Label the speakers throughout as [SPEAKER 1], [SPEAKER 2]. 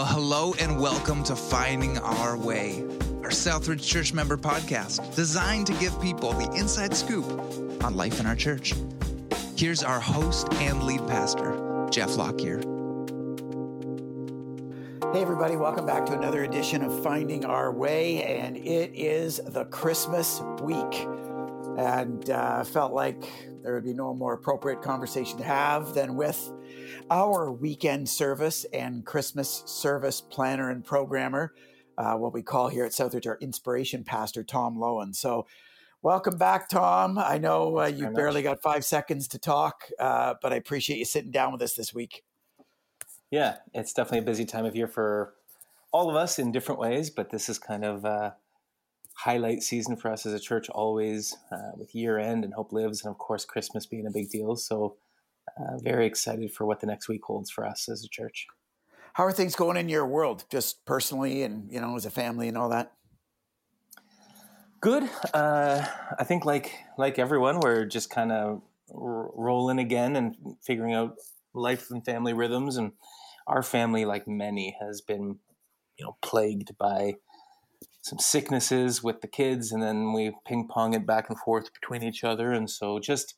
[SPEAKER 1] Well, hello and welcome to Finding Our Way, our Southridge Church member podcast designed to give people the inside scoop on life in our church. Here's our host and lead pastor, Jeff Lockyer.
[SPEAKER 2] Hey, everybody, welcome back to another edition of Finding Our Way, and it is the Christmas week. And uh, felt like there would be no more appropriate conversation to have than with our weekend service and Christmas service planner and programmer, uh, what we call here at Southridge our inspiration pastor, Tom Loewen. So, welcome back, Tom. I know uh, you barely got five seconds to talk, uh, but I appreciate you sitting down with us this week.
[SPEAKER 3] Yeah, it's definitely a busy time of year for all of us in different ways, but this is kind of a highlight season for us as a church, always uh, with year end and Hope Lives, and of course, Christmas being a big deal. So, uh, very excited for what the next week holds for us as a church.
[SPEAKER 2] How are things going in your world, just personally and you know as a family and all that?
[SPEAKER 3] Good. Uh, I think like like everyone, we're just kind of r- rolling again and figuring out life and family rhythms. And our family, like many, has been you know plagued by some sicknesses with the kids, and then we ping pong it back and forth between each other. And so just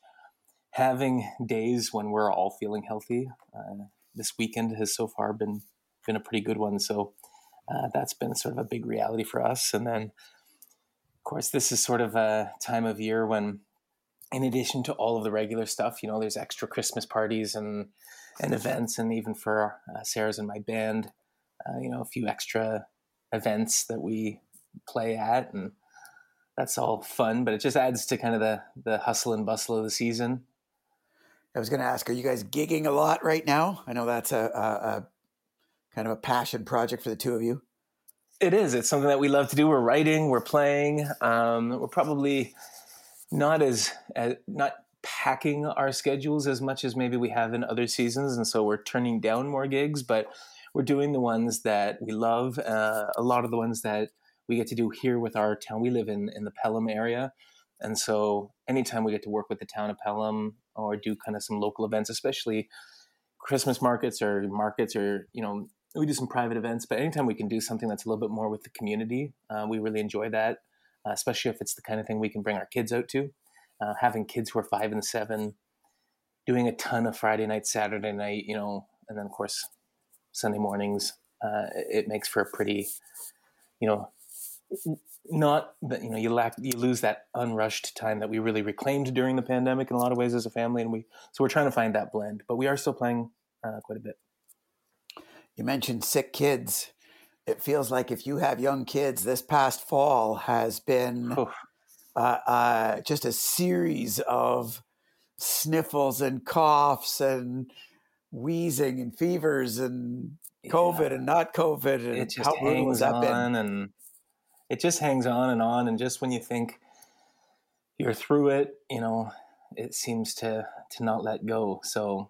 [SPEAKER 3] having days when we're all feeling healthy. Uh, this weekend has so far been been a pretty good one, so uh, that's been sort of a big reality for us. And then, of course, this is sort of a time of year when, in addition to all of the regular stuff, you know, there's extra Christmas parties and and events, and even for uh, Sarah's and my band, uh, you know, a few extra events that we play at and that's all fun, but it just adds to kind of the the hustle and bustle of the season.
[SPEAKER 2] I was going to ask, are you guys gigging a lot right now? I know that's a, a, a, kind of a passion project for the two of you.
[SPEAKER 3] It is. It's something that we love to do. We're writing, we're playing. Um, we're probably not as, as not packing our schedules as much as maybe we have in other seasons, and so we're turning down more gigs. But we're doing the ones that we love. Uh, a lot of the ones that we get to do here with our town. We live in in the Pelham area. And so anytime we get to work with the town of Pelham or do kind of some local events, especially Christmas markets or markets or, you know, we do some private events, but anytime we can do something that's a little bit more with the community, uh, we really enjoy that, uh, especially if it's the kind of thing we can bring our kids out to. Uh, having kids who are five and seven, doing a ton of Friday night, Saturday night, you know, and then of course Sunday mornings, uh, it makes for a pretty, you know, not that you know you lack you lose that unrushed time that we really reclaimed during the pandemic in a lot of ways as a family and we so we're trying to find that blend but we are still playing uh, quite a bit
[SPEAKER 2] you mentioned sick kids it feels like if you have young kids this past fall has been oh. uh, uh, just a series of sniffles and coughs and wheezing and fevers and covid yeah. and not covid and
[SPEAKER 3] it just how hangs on been? and it just hangs on and on. And just when you think you're through it, you know, it seems to to not let go. So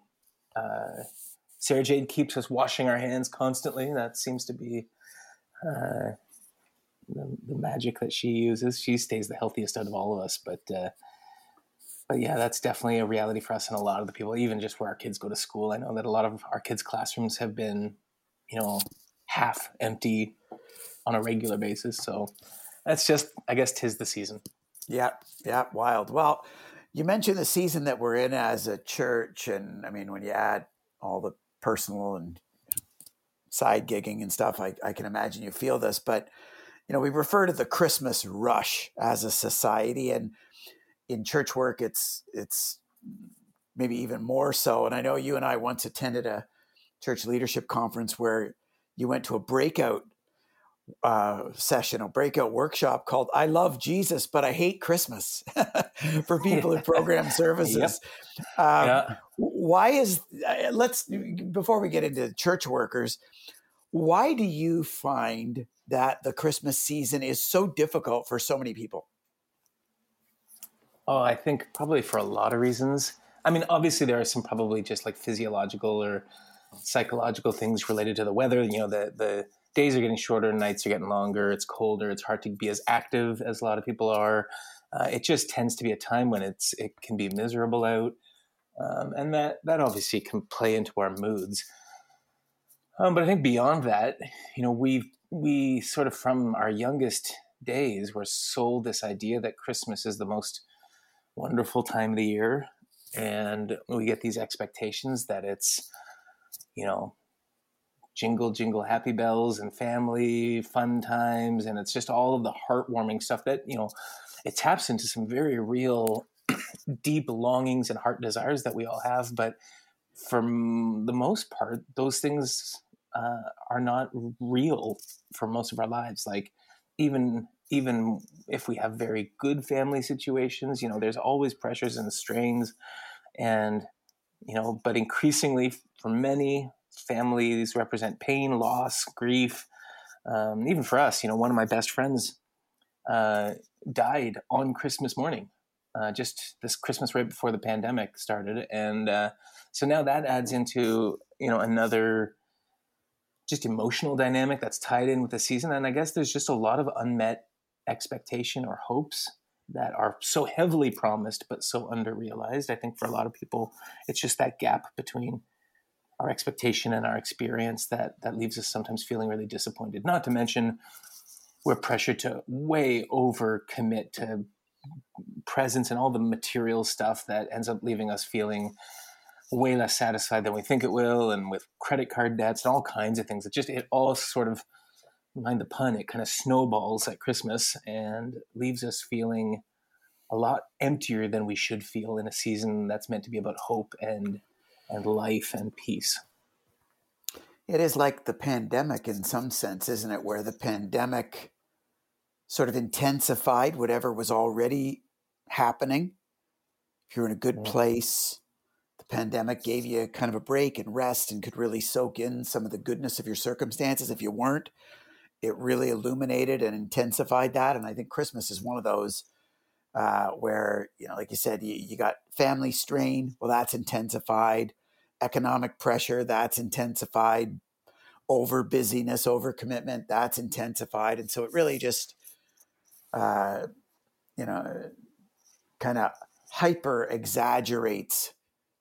[SPEAKER 3] uh, Sarah Jade keeps us washing our hands constantly. That seems to be uh, the, the, magic that she uses. She stays the healthiest out of all of us, but. Uh, but yeah, that's definitely a reality for us and a lot of the people, even just where our kids go to school. I know that a lot of our kids' classrooms have been, you know, half empty on a regular basis. So that's just, I guess, tis the season.
[SPEAKER 2] Yeah, yeah, wild. Well, you mentioned the season that we're in as a church, and I mean, when you add all the personal and side gigging and stuff, I, I can imagine you feel this. But you know, we refer to the Christmas rush as a society, and in church work, it's it's maybe even more so. And I know you and I once attended a church leadership conference where you went to a breakout uh, session, a breakout workshop called "I Love Jesus, but I Hate Christmas" for people in program services. Yep. Um, yeah. Why is uh, let's before we get into church workers, why do you find that the Christmas season is so difficult for so many people?
[SPEAKER 3] Oh, I think probably for a lot of reasons. I mean, obviously there are some probably just like physiological or psychological things related to the weather. You know, the the days are getting shorter, nights are getting longer. It's colder. It's hard to be as active as a lot of people are. Uh, it just tends to be a time when it's it can be miserable out, um, and that that obviously can play into our moods. Um, but I think beyond that, you know, we we sort of from our youngest days were sold this idea that Christmas is the most wonderful time of the year, and we get these expectations that it's, you know, jingle jingle happy bells and family fun times, and it's just all of the heartwarming stuff that you know, it taps into some very real, deep longings and heart desires that we all have, but for the most part, those things uh, are not real for most of our lives. Like even even if we have very good family situations, you know, there's always pressures and strains, and you know, but increasingly for many families represent pain, loss, grief. Um, even for us, you know, one of my best friends uh, died on Christmas morning, uh, just this Christmas right before the pandemic started, and uh, so now that adds into you know another just emotional dynamic that's tied in with the season. And I guess there's just a lot of unmet expectation or hopes that are so heavily promised but so underrealized. I think for a lot of people, it's just that gap between our expectation and our experience that that leaves us sometimes feeling really disappointed. Not to mention we're pressured to way over commit to presence and all the material stuff that ends up leaving us feeling way less satisfied than we think it will, and with credit card debts and all kinds of things. It just it all sort of mind the pun, it kind of snowballs at Christmas and leaves us feeling a lot emptier than we should feel in a season that's meant to be about hope and and life and peace.
[SPEAKER 2] It is like the pandemic in some sense, isn't it? Where the pandemic sort of intensified whatever was already happening. If you're in a good place, the pandemic gave you kind of a break and rest and could really soak in some of the goodness of your circumstances. If you weren't, it really illuminated and intensified that. And I think Christmas is one of those uh, where, you know, like you said, you, you got family strain. Well, that's intensified. Economic pressure, that's intensified. Over busyness, over commitment, that's intensified. And so it really just, uh, you know, kind of hyper exaggerates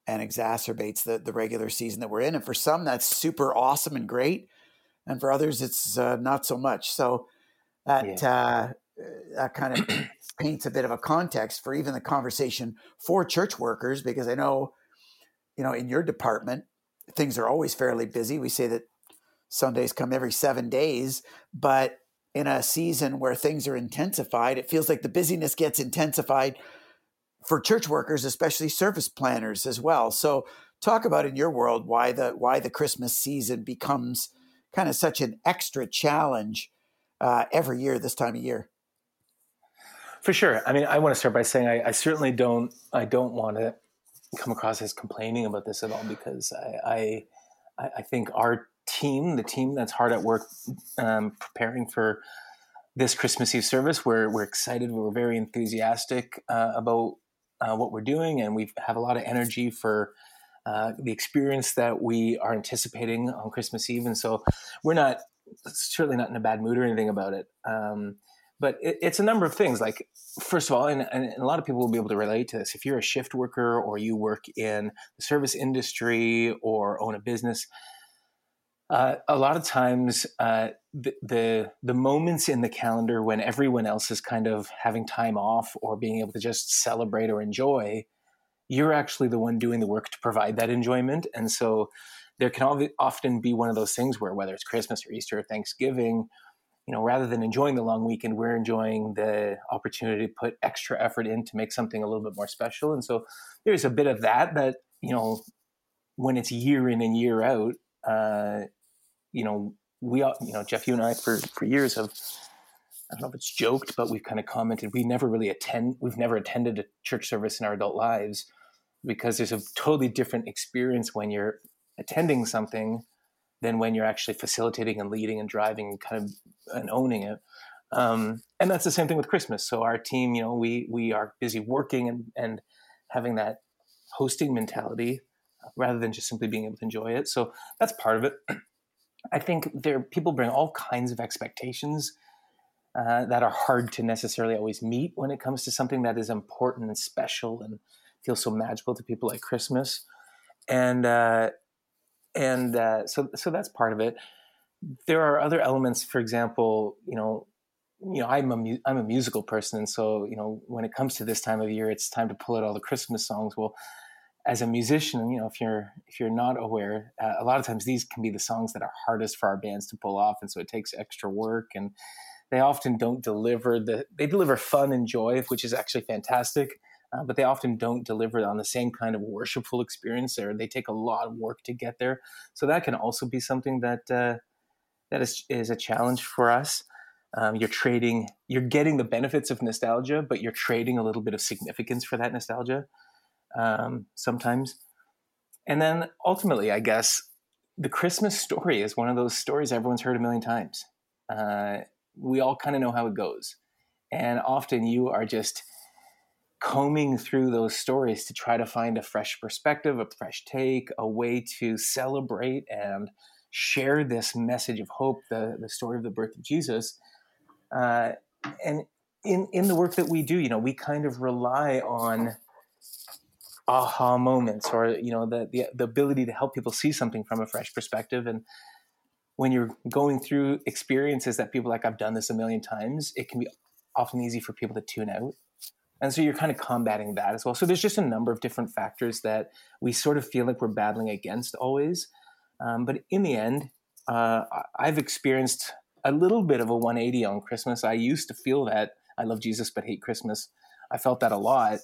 [SPEAKER 2] and exacerbates the, the regular season that we're in. And for some, that's super awesome and great. And for others, it's uh, not so much. So that, yeah. uh, that kind of paints a bit of a context for even the conversation for church workers, because I know, you know, in your department, things are always fairly busy. We say that Sundays come every seven days, but in a season where things are intensified, it feels like the busyness gets intensified for church workers, especially service planners as well. So talk about in your world why the why the Christmas season becomes kind of such an extra challenge uh, every year this time of year.
[SPEAKER 3] For sure. I mean, I want to start by saying I, I certainly don't I don't want to come across as complaining about this at all because I I, I think our team, the team that's hard at work um, preparing for this Christmas Eve service, we're we're excited. We're very enthusiastic uh, about uh, what we're doing, and we have a lot of energy for uh, the experience that we are anticipating on Christmas Eve. And so we're not certainly not in a bad mood or anything about it. Um, but it, it's a number of things. Like first of all, and, and, a lot of people will be able to relate to this. If you're a shift worker or you work in the service industry or own a business, uh, a lot of times, uh, the, the, the moments in the calendar when everyone else is kind of having time off or being able to just celebrate or enjoy, you're actually the one doing the work to provide that enjoyment. And so, there can often be one of those things where whether it's Christmas or Easter or Thanksgiving, you know, rather than enjoying the long weekend, we're enjoying the opportunity to put extra effort in to make something a little bit more special. And so there's a bit of that that you know when it's year in and year out uh, you know, we all, you know, Jeff, you and I for, for years have, I don't know if it's joked, but we've kind of commented, we never really attend, we've never attended a church service in our adult lives because there's a totally different experience when you're attending something than when you're actually facilitating and leading and driving and kind of and owning it. Um, and that's the same thing with Christmas. So our team, you know, we we are busy working and and having that hosting mentality rather than just simply being able to enjoy it. So that's part of it. I think there people bring all kinds of expectations uh, that are hard to necessarily always meet when it comes to something that is important and special and feels so magical to people like Christmas. And uh, and uh, so so that's part of it. There are other elements. For example, you know, you know, I'm a I'm a musical person, and so you know, when it comes to this time of year, it's time to pull out all the Christmas songs. Well, as a musician, you know, if you're if you're not aware, uh, a lot of times these can be the songs that are hardest for our bands to pull off, and so it takes extra work, and they often don't deliver the they deliver fun and joy, which is actually fantastic. Uh, but they often don't deliver on the same kind of worshipful experience, there. they take a lot of work to get there. So that can also be something that uh, that is is a challenge for us. Um, you're trading, you're getting the benefits of nostalgia, but you're trading a little bit of significance for that nostalgia um, sometimes. And then ultimately, I guess the Christmas story is one of those stories everyone's heard a million times. Uh, we all kind of know how it goes. And often you are just combing through those stories to try to find a fresh perspective, a fresh take, a way to celebrate and share this message of hope, the, the story of the birth of Jesus. Uh, and in, in the work that we do, you know, we kind of rely on aha moments or you know the, the, the ability to help people see something from a fresh perspective and when you're going through experiences that people like i've done this a million times it can be often easy for people to tune out and so you're kind of combating that as well. So there's just a number of different factors that we sort of feel like we're battling against always. Um, but in the end uh, i've experienced a little bit of a 180 on christmas. I used to feel that i love jesus but hate christmas. I felt that a lot.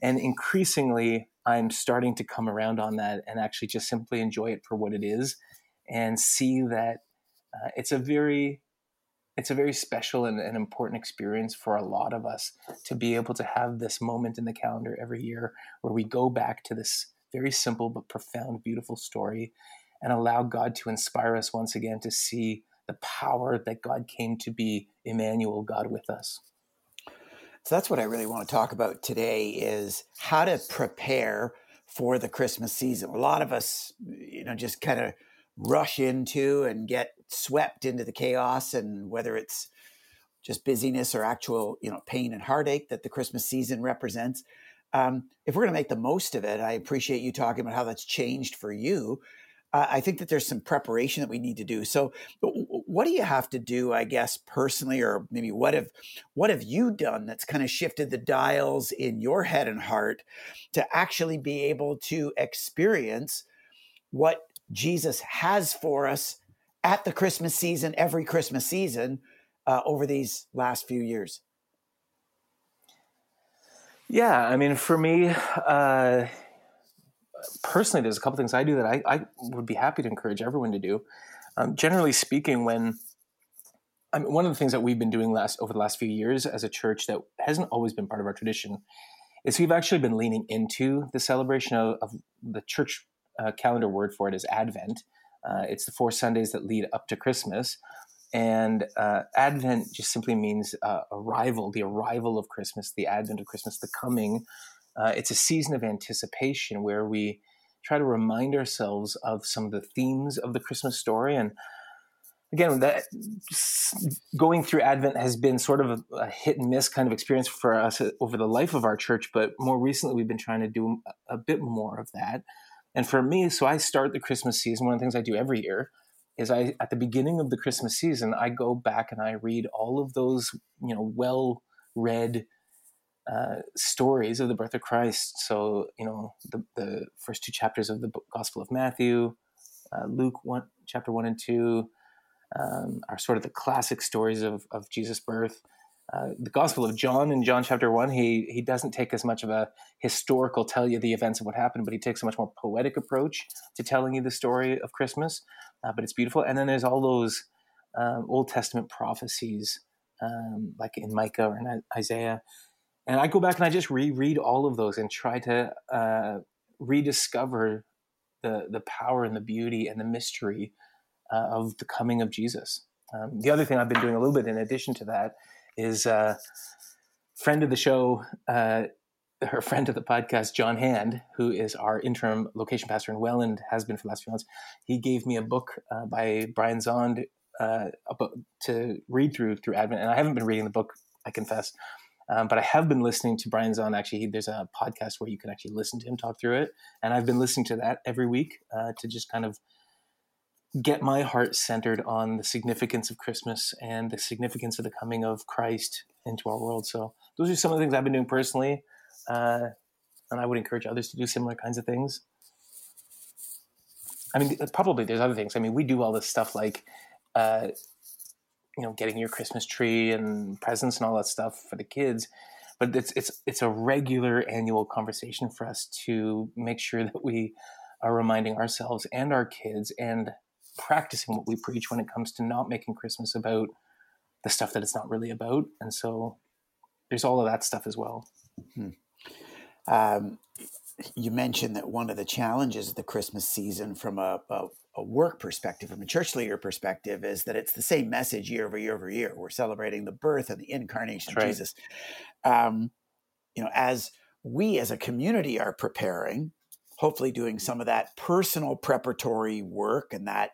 [SPEAKER 3] And increasingly, I'm starting to come around on that and actually just simply enjoy it for what it is and see that uh, it's a very it's a very special and, and, important experience for a lot of us to be able to have this moment in the calendar every year where we go back to this very simple but profound, beautiful story and allow God to inspire us once again to see the power that God came to be Emmanuel, God with us.
[SPEAKER 2] So that's what I really want to talk about today is how to prepare for the Christmas season. A lot of us, you know, just kind of rush into and get swept into the chaos and whether it's just busyness or actual, you know, pain and heartache that the Christmas season represents. Um, if we're going to make the most of it, I appreciate you talking about how that's changed for you uh, I think that there's some preparation that we need to do. So, what do you have to do, I guess, personally, or maybe what have what have you done that's kind of shifted the dials in your head and heart to actually be able to experience what Jesus has for us at the Christmas season, every Christmas season, uh, over these last few years?
[SPEAKER 3] Yeah, I mean, for me, uh, personally, there's a couple things I do that I, I would be happy to encourage everyone to do. Um, generally speaking, when I mean, one of the things that we've been doing last over the last few years as a church that hasn't always been part of our tradition is we've actually been leaning into the celebration of, of the church uh, calendar word for it is Advent. Uh, it's the four Sundays that lead up to Christmas. And uh, Advent just simply means uh, arrival, the arrival of Christmas, the advent of Christmas, the coming uh, it's a season of anticipation where we try to remind ourselves of some of the themes of the Christmas story. And again, that going through Advent has been sort of a, a, hit and miss kind of experience for us over the life of our church. But more recently, we've been trying to do a, a bit more of that. And for me, so I start the Christmas season. One of the things I do every year is I, at the beginning of the Christmas season, I go back and I read all of those, you know, well read uh, stories of the birth of Christ. So, you know, the, the first two chapters of the Gospel of Matthew, uh, Luke one, chapter one and two, um, are sort of the classic stories of, of Jesus' birth. Uh, the Gospel of John in John chapter one, he he doesn't take as much of a historical tell you the events of what happened, but he takes a much more poetic approach to telling you the story of Christmas. Uh, but it's beautiful. And then there's all those um, Old Testament prophecies, um, like in Micah or in Isaiah, and I go back and I just reread all of those and try to uh, rediscover the the power and the beauty and the mystery uh, of the coming of Jesus. Um, the other thing I've been doing a little bit in addition to that is a friend of the show, uh, her friend of the podcast, John Hand, who is our interim location pastor in Welland, has been for the last few months. He gave me a book uh, by Brian Zahnd uh, to read through through Advent, and I haven't been reading the book, I confess. Um, but I have been listening to Brian Zahnd. Actually, there's a podcast where you can actually listen to him talk through it, and I've been listening to that every week uh, to just kind of get my heart centered on the significance of Christmas and the significance of the coming of Christ into our world. So those are some of the things I've been doing personally, uh, and I would encourage others to do similar kinds of things. I mean, probably there's other things. I mean, we do all this stuff like, uh, you know, getting your Christmas tree and presents and all that stuff for the kids. But it's it's it's a regular annual conversation for us to make sure that we are reminding ourselves and our kids and practicing what we preach when it comes to not making Christmas about the stuff that it's not really about. And so there's all of that stuff as well. Hmm.
[SPEAKER 2] Um, you mentioned that one of the challenges of the Christmas season from a, a, a, work perspective, from a church leader perspective, is that it's the same message year over year over year. We're celebrating the birth and the incarnation That's of right. Jesus. Um, you know, as we as a community are preparing, hopefully doing some of that personal preparatory work and that,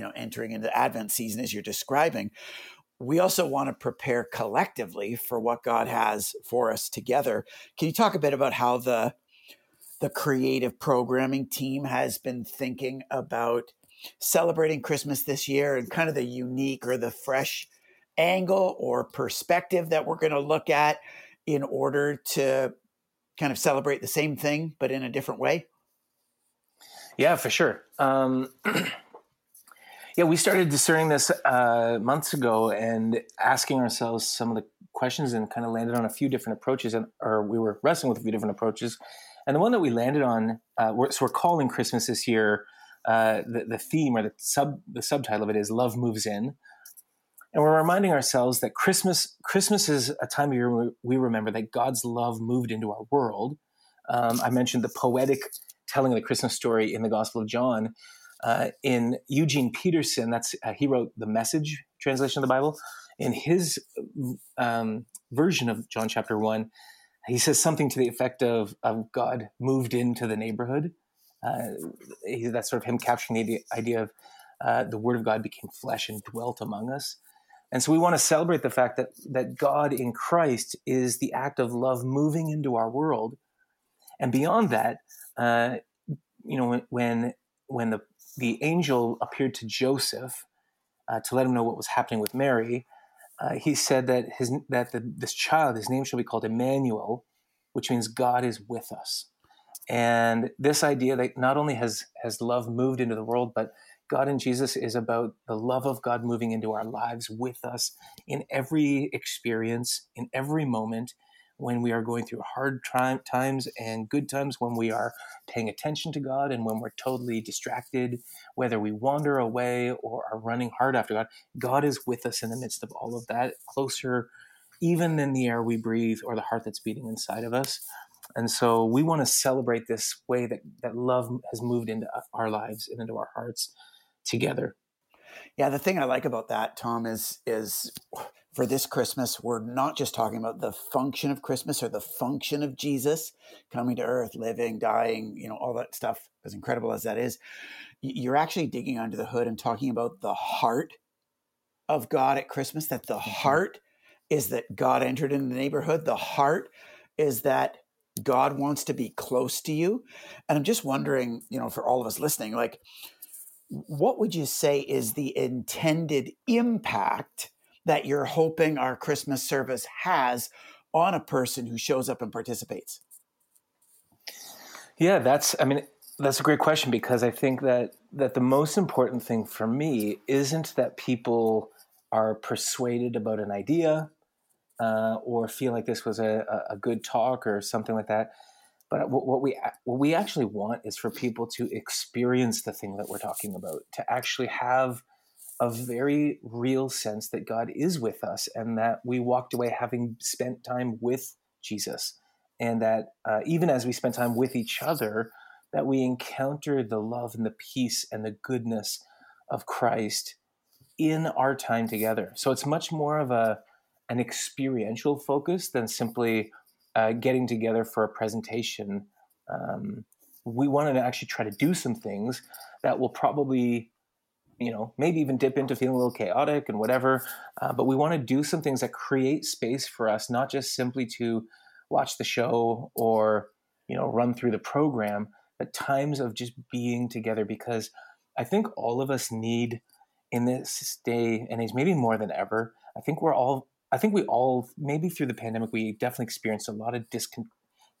[SPEAKER 2] you know, entering into Advent season as you're describing, we also want to prepare collectively for what God has for us together. Can you talk a bit about how the the creative programming team has been thinking about celebrating Christmas this year and kind of the unique or the fresh angle or perspective that we're going to look at in order to kind of celebrate the same thing but in a different way?
[SPEAKER 3] Yeah, for sure. Um, yeah, we started discerning this uh, months ago and asking ourselves some of the questions and kind of landed on a few different approaches, and or we were wrestling with a few different approaches. And the one that we landed on, uh, we're, so we're calling Christmas this year. Uh, the, the theme or the sub the subtitle of it is "Love Moves In," and we're reminding ourselves that Christmas Christmas is a time of year we remember that God's love moved into our world. Um, I mentioned the poetic telling of the Christmas story in the Gospel of John. Uh, in Eugene Peterson, that's uh, he wrote the Message translation of the Bible. In his um, version of John chapter one, he says something to the effect of, of God moved into the neighborhood. Uh, he, that's sort of him capturing the idea of uh, the Word of God became flesh and dwelt among us. And so we want to celebrate the fact that that God in Christ is the act of love moving into our world. And beyond that, uh, you know, when when the the angel appeared to Joseph uh, to let him know what was happening with Mary, uh, he said that his that the, this child, his name shall be called Emmanuel, which means God is with us. And this idea that not only has has love moved into the world, but God and Jesus is about the love of God moving into our lives with us in every experience, in every moment, when we are going through hard times and good times, when we are paying attention to God and when we're totally distracted, whether we wander away or are running hard after God, God is with us in the midst of all of that, closer even than the air we breathe or the heart that's beating inside of us. And so we want to celebrate this way that, that love has moved into our lives and into our hearts together.
[SPEAKER 2] Yeah, the thing I like about that, Tom, is is for this Christmas, we're not just talking about the function of Christmas or the function of Jesus coming to earth, living, dying, you know, all that stuff, as incredible as that is. You're actually digging under the hood and talking about the heart of God at Christmas, that the mm-hmm. heart is that God entered in the neighborhood. The heart is that God wants to be close to you. And I'm just wondering, you know, for all of us listening, like, what would you say is the intended impact that you're hoping our Christmas service has on a person who shows up and participates?
[SPEAKER 3] Yeah, that's I mean that's a great question because I think that that the most important thing for me isn't that people are persuaded about an idea uh, or feel like this was a, a good talk or something like that. But what, we what we actually want is for people to experience the thing that we're talking about, to actually have a very real sense that God is with us and that we walked away having spent time with Jesus. And that uh, even as we spend time with each other, that we encounter the love and the peace and the goodness of Christ in our time together. So it's much more of a an experiential focus than simply uh, getting together for a presentation. Um, we wanted to actually try to do some things that will probably you know, maybe even dip into feeling a little chaotic and whatever. Uh, but we want to do some things that create space for us, not just simply to watch the show or, you know, run through the program, but times of just being together because I think all of us need in this day and age, maybe more than ever. I think we're all. I think we all, maybe through the pandemic, we definitely experienced a lot of discon-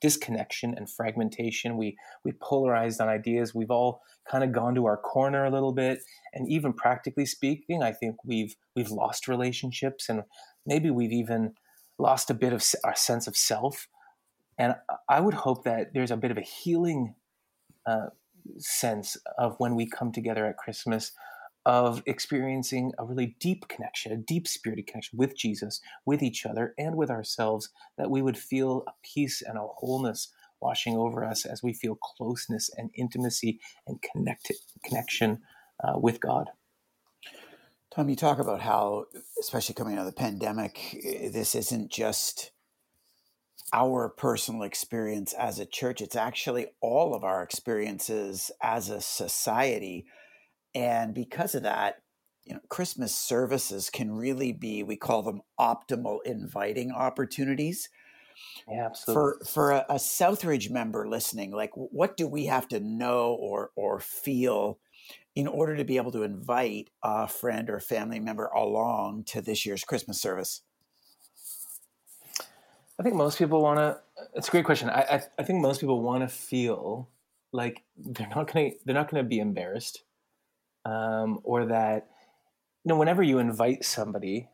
[SPEAKER 3] disconnection and fragmentation. We we polarized on ideas. We've all kind of gone to our corner a little bit, and even practically speaking, I think we've we've lost relationships, and maybe we've even lost a bit of our sense of self. And I would hope that there's a bit of a healing uh, sense of when we come together at Christmas of experiencing a really deep connection, a deep spirited connection with Jesus, with each other, and with ourselves, that we would feel a peace and a wholeness washing over us as we feel closeness and intimacy and connected connection uh, with God.
[SPEAKER 2] Tom, you talk about how, especially coming out of the pandemic, this isn't just our personal experience as a church, it's actually all of our experiences as a society. And because of that, you know, Christmas services can really be, we call them optimal inviting opportunities.
[SPEAKER 3] Yeah, absolutely.
[SPEAKER 2] For for a, a Southridge member listening, like what do we have to know or or feel in order to be able to invite a friend or family member along to this year's Christmas service?
[SPEAKER 3] I think most people want to. It's a great question. I, I, I think most people want to feel like they're not going to they're not going to be embarrassed um, or that you know whenever you invite somebody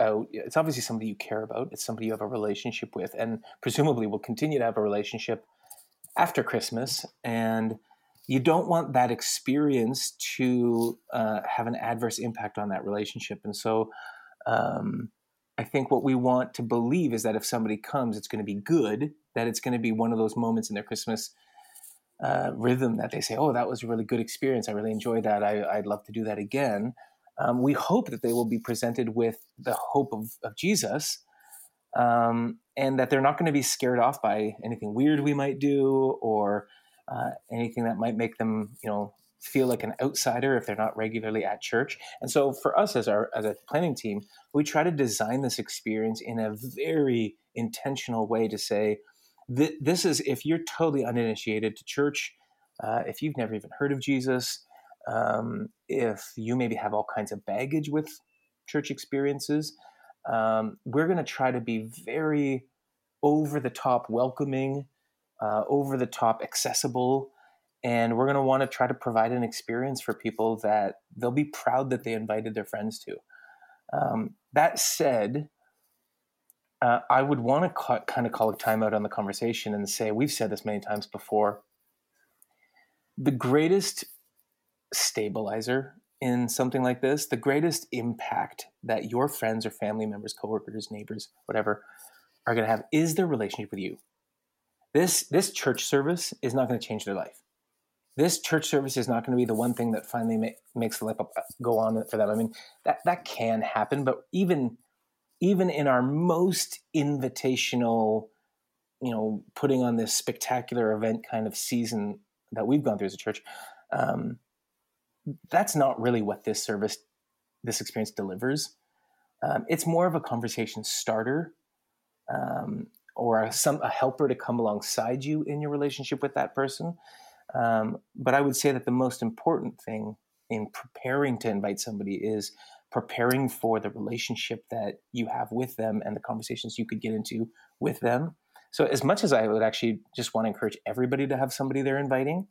[SPEAKER 3] out it's obviously somebody you care about it's somebody you have a relationship with and presumably will continue to have a relationship after christmas and you don't want that experience to uh, have an adverse impact on that relationship and so um, i think what we want to believe is that if somebody comes it's going to be good that it's going to be one of those moments in their christmas uh, rhythm that they say, "Oh, that was a really good experience. I really enjoyed that. I, would love to do that again." Um, we hope that they will be presented with the hope of, of Jesus, um, and that they're not going to be scared off by anything weird we might do or uh, anything that might make them, you know, feel like an outsider if they're not regularly at church. And so, for us as our as a planning team, we try to design this experience in a very intentional way to say th- this is if you're totally uninitiated to church, uh, if you've never even heard of Jesus, um, if you maybe have all kinds of baggage with church experiences, um, we're going to try to be very over the top welcoming, uh, over the top accessible. And we're going to want to try to provide an experience for people that they'll be proud that they invited their friends to. Um, that said, uh, I would want to ca- kind of call a timeout on the conversation and say, we've said this many times before. The greatest stabilizer in something like this, the greatest impact that your friends or family members, coworkers, neighbors, whatever, are going to have is their relationship with you. This this church service is not going to change their life. This church service is not going to be the one thing that finally ma- makes the light uh, go on for them. I mean, that that can happen, but even even in our most invitational, you know, putting on this spectacular event kind of season that we've gone through as a church, um, that's not really what this service, this experience delivers. Um, it's more of a conversation starter um, or a, some, a helper to come alongside you in your relationship with that person. Um, but I would say that the most important thing in preparing to invite somebody is preparing for the relationship that you have with them and the conversations you could get into with them. So, as much as I would actually just want to encourage everybody to have somebody they're inviting,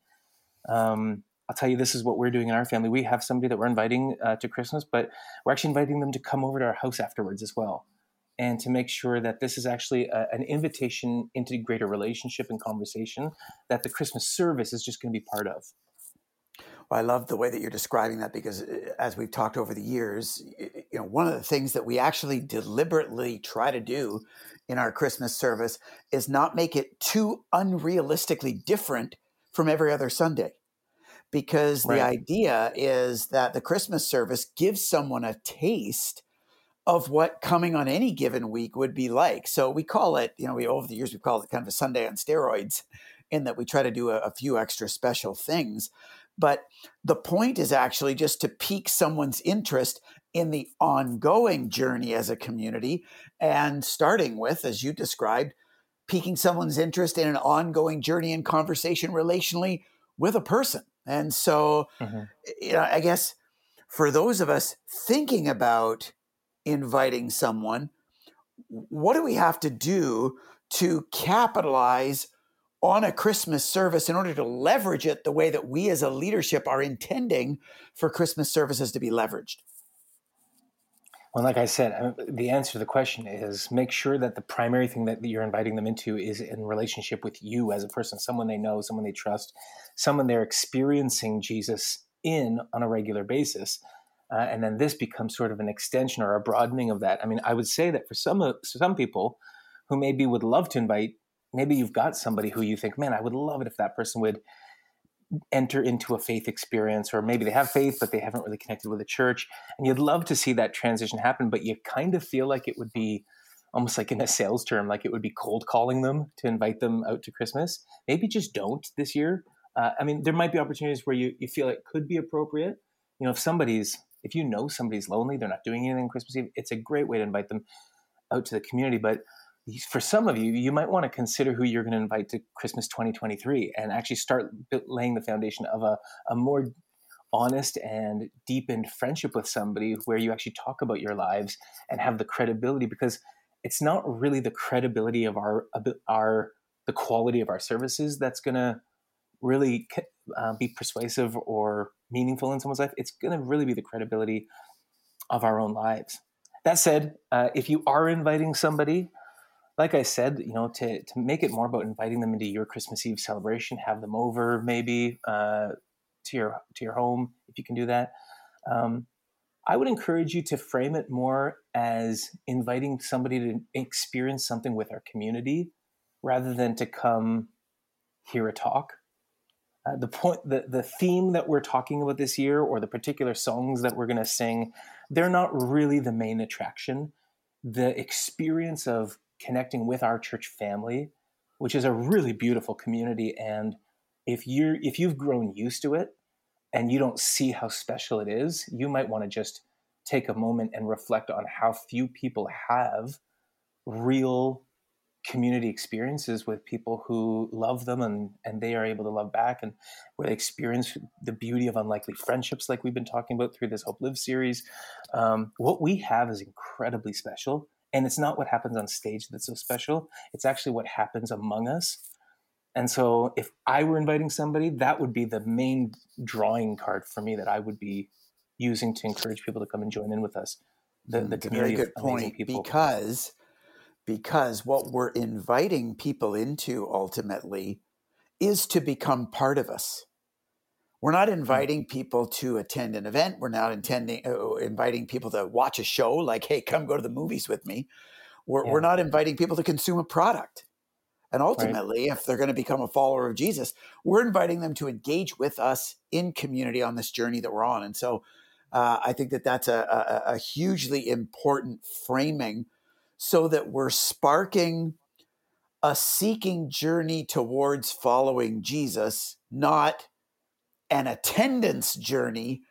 [SPEAKER 3] um, I'll tell you this is what we're doing in our family. We have somebody that we're inviting uh, to Christmas, but we're actually inviting them to come over to our house afterwards as well. And to make sure that this is actually a, an invitation into greater relationship and conversation that the Christmas service is just going to be part of.
[SPEAKER 2] I love the way that you're describing that because, uh, as we've talked over the years, you know, one of the things that we actually deliberately try to do in our Christmas service is not make it too unrealistically different from every other Sunday. Because right. the idea is that the Christmas service gives someone a taste of what coming on any given week would be like. So we call it, you know, we over the years we've called it kind of a Sunday on steroids, in that we try to do a, a few extra special things. But the point is actually just to pique someone's interest in the ongoing journey as a community and starting with, as you described, piquing someone's interest in an ongoing journey and conversation relationally with a person. And so, mm-hmm. you know, I guess for those of us thinking about inviting someone, what do we have to do to capitalize on a Christmas service in order to leverage it the way that we as a leadership are intending for Christmas services to be leveraged?
[SPEAKER 3] Well, like I said, the answer to the question is make sure that the primary thing that you're inviting them into is in relationship with you as a person, someone they know, someone they trust, someone they're experiencing Jesus in on a regular basis. Uh, and then this becomes sort of an extension or a broadening of that. I mean, I would say that for some uh, some people who maybe would love to invite, maybe you've got somebody who you think, man, I would love it if that person would enter into a faith experience, or maybe they have faith, but they haven't really connected with the church. And you'd love to see that transition happen, but you kind of feel like it would be almost like in a sales term, like it would be cold calling them to invite them out to Christmas. Maybe just don't this year. Uh, I mean, there might be opportunities where you, you feel it could be appropriate. You know, if somebody's, if you know somebody's lonely, they're not doing anything Christmas Eve, it's a great way to invite them out to the community. But for some of you, you might want to consider who you're going to invite to Christmas 2023 and actually start laying the foundation of a, a more honest and deepened friendship with somebody where you actually talk about your lives and have the credibility because it's not really the credibility of our our the quality of our services that's going to really uh, be persuasive or meaningful in someone's life. It's going to really be the credibility of our own lives. That said uh, if you are inviting somebody like I said, you know, to to make it more about inviting them into your Christmas Eve celebration, have them over maybe uh, to your to your home if you can do that. Um, I would encourage you to frame it more as inviting somebody to experience something with our community, rather than to come hear a talk. Uh, the point, the the theme that we're talking about this year, or the particular songs that we're going to sing, they're not really the main attraction. The experience of connecting with our church family, which is a really beautiful community. And if you're if you've grown used to it and you don't see how special it is, you might want to just take a moment and reflect on how few people have real community experiences with people who love them and, and they are able to love back and where they experience the beauty of unlikely friendships like we've been talking about through this hope live series um, what we have is incredibly special and it's not what happens on stage that's so special. It's actually what happens among us. And so if I were inviting somebody, that would be the main drawing card for me that I would be using to encourage people to come and join in with us.
[SPEAKER 2] The, mm, the community very good point people. because because what we're inviting people into ultimately is to become part of us. We're not hmm. inviting people to attend an event. We're not intending uh, inviting people to watch a show like, hey, come go to the movies with me. We're, yeah. we're not inviting people to consume a product. And ultimately, right. if they're going to become a follower of Jesus, we're inviting them to engage with us in community on this journey that we're on. And so uh, I think that that's a, a, a hugely important framing so that we're sparking a seeking journey towards following Jesus, not an attendance journey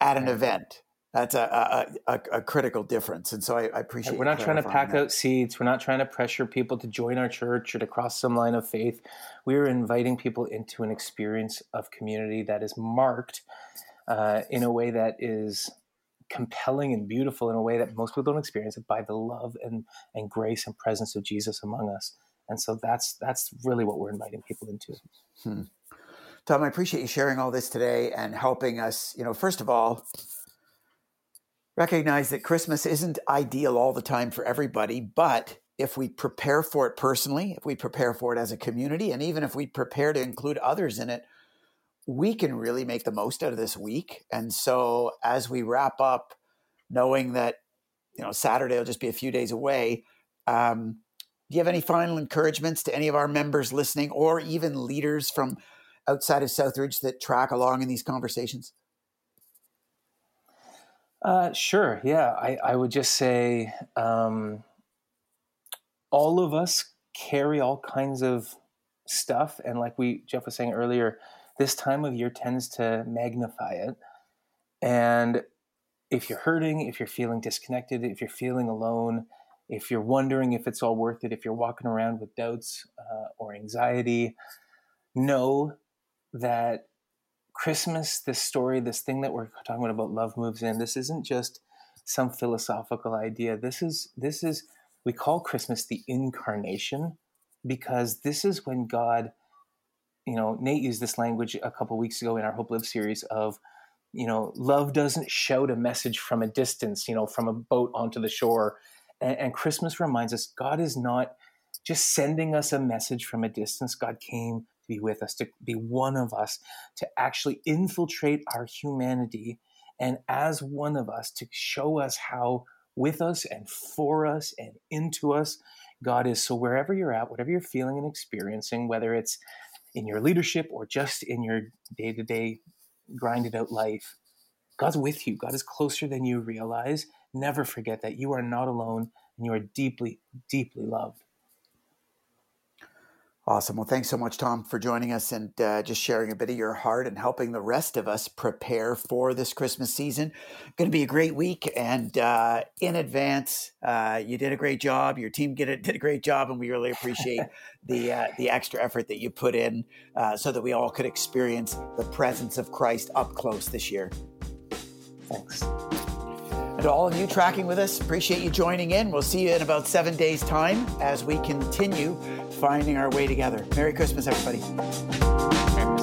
[SPEAKER 2] at an event. That's a, a, a, a critical difference. And so I, I appreciate
[SPEAKER 3] We're not trying to pack that. out seats. We're not trying to pressure people to join our church or to cross some line of faith. We're inviting people into an experience of community that is marked uh, in a way that is compelling and beautiful in a way that most people don't experience it by the love and, and grace and presence of Jesus among us. And so that's that's really what we're inviting people into. Hmm.
[SPEAKER 2] Tom, I appreciate you sharing all this today and helping us, you know, first of all, recognize that Christmas isn't ideal all the time for everybody, but if we prepare for it personally, if we prepare for it as a community, and even if we prepare to include others in it, we can really make the most out of this week. And so as we wrap up, knowing that, you know, Saturday will just be a few days away, um, do you have any final encouragements to any of our members listening or even leaders from outside of Southridge that track along in these conversations?
[SPEAKER 3] Uh, sure. Yeah, I, I would just say um, all of us carry all kinds of stuff, and like we Jeff was saying earlier, this time of year tends to magnify it. And if you're hurting, if you're feeling disconnected, if you're feeling alone, if you're wondering if it's all worth it, if you're walking around with doubts uh, or anxiety, know that Christmas, this story, this thing that we're talking about, about love moves in, this isn't just some philosophical idea. This is this is we call Christmas the incarnation because this is when God, you know, Nate used this language a couple weeks ago in our Hope Live series of, you know, love doesn't shout a message from a distance, you know, from a boat onto the shore. And, and Christmas reminds us God is not just sending us a message from a distance. God came be with us, to be one of us, to actually infiltrate our humanity and as one of us to show us how with us and for us and into us God is. So wherever you're at, whatever you're feeling and experiencing, whether it's in your leadership or just in your day to day grinded out life, God's with you. God is closer than you realize. Never forget that you are not alone and you are deeply, deeply loved.
[SPEAKER 2] Awesome. Well, thanks so much, Tom, for joining us and uh, just sharing a bit of your heart and helping the rest of us prepare for this Christmas season. Going to be a great week, and uh, in advance, uh, you did a great job. Your team did a, did a great job, and we really appreciate the uh, the extra effort that you put in, uh, so that we all could experience the presence of Christ up close this year.
[SPEAKER 3] Thanks.
[SPEAKER 2] And to all of you tracking with us, appreciate you joining in. We'll see you in about seven days' time as we continue finding our way together. Merry Christmas, everybody.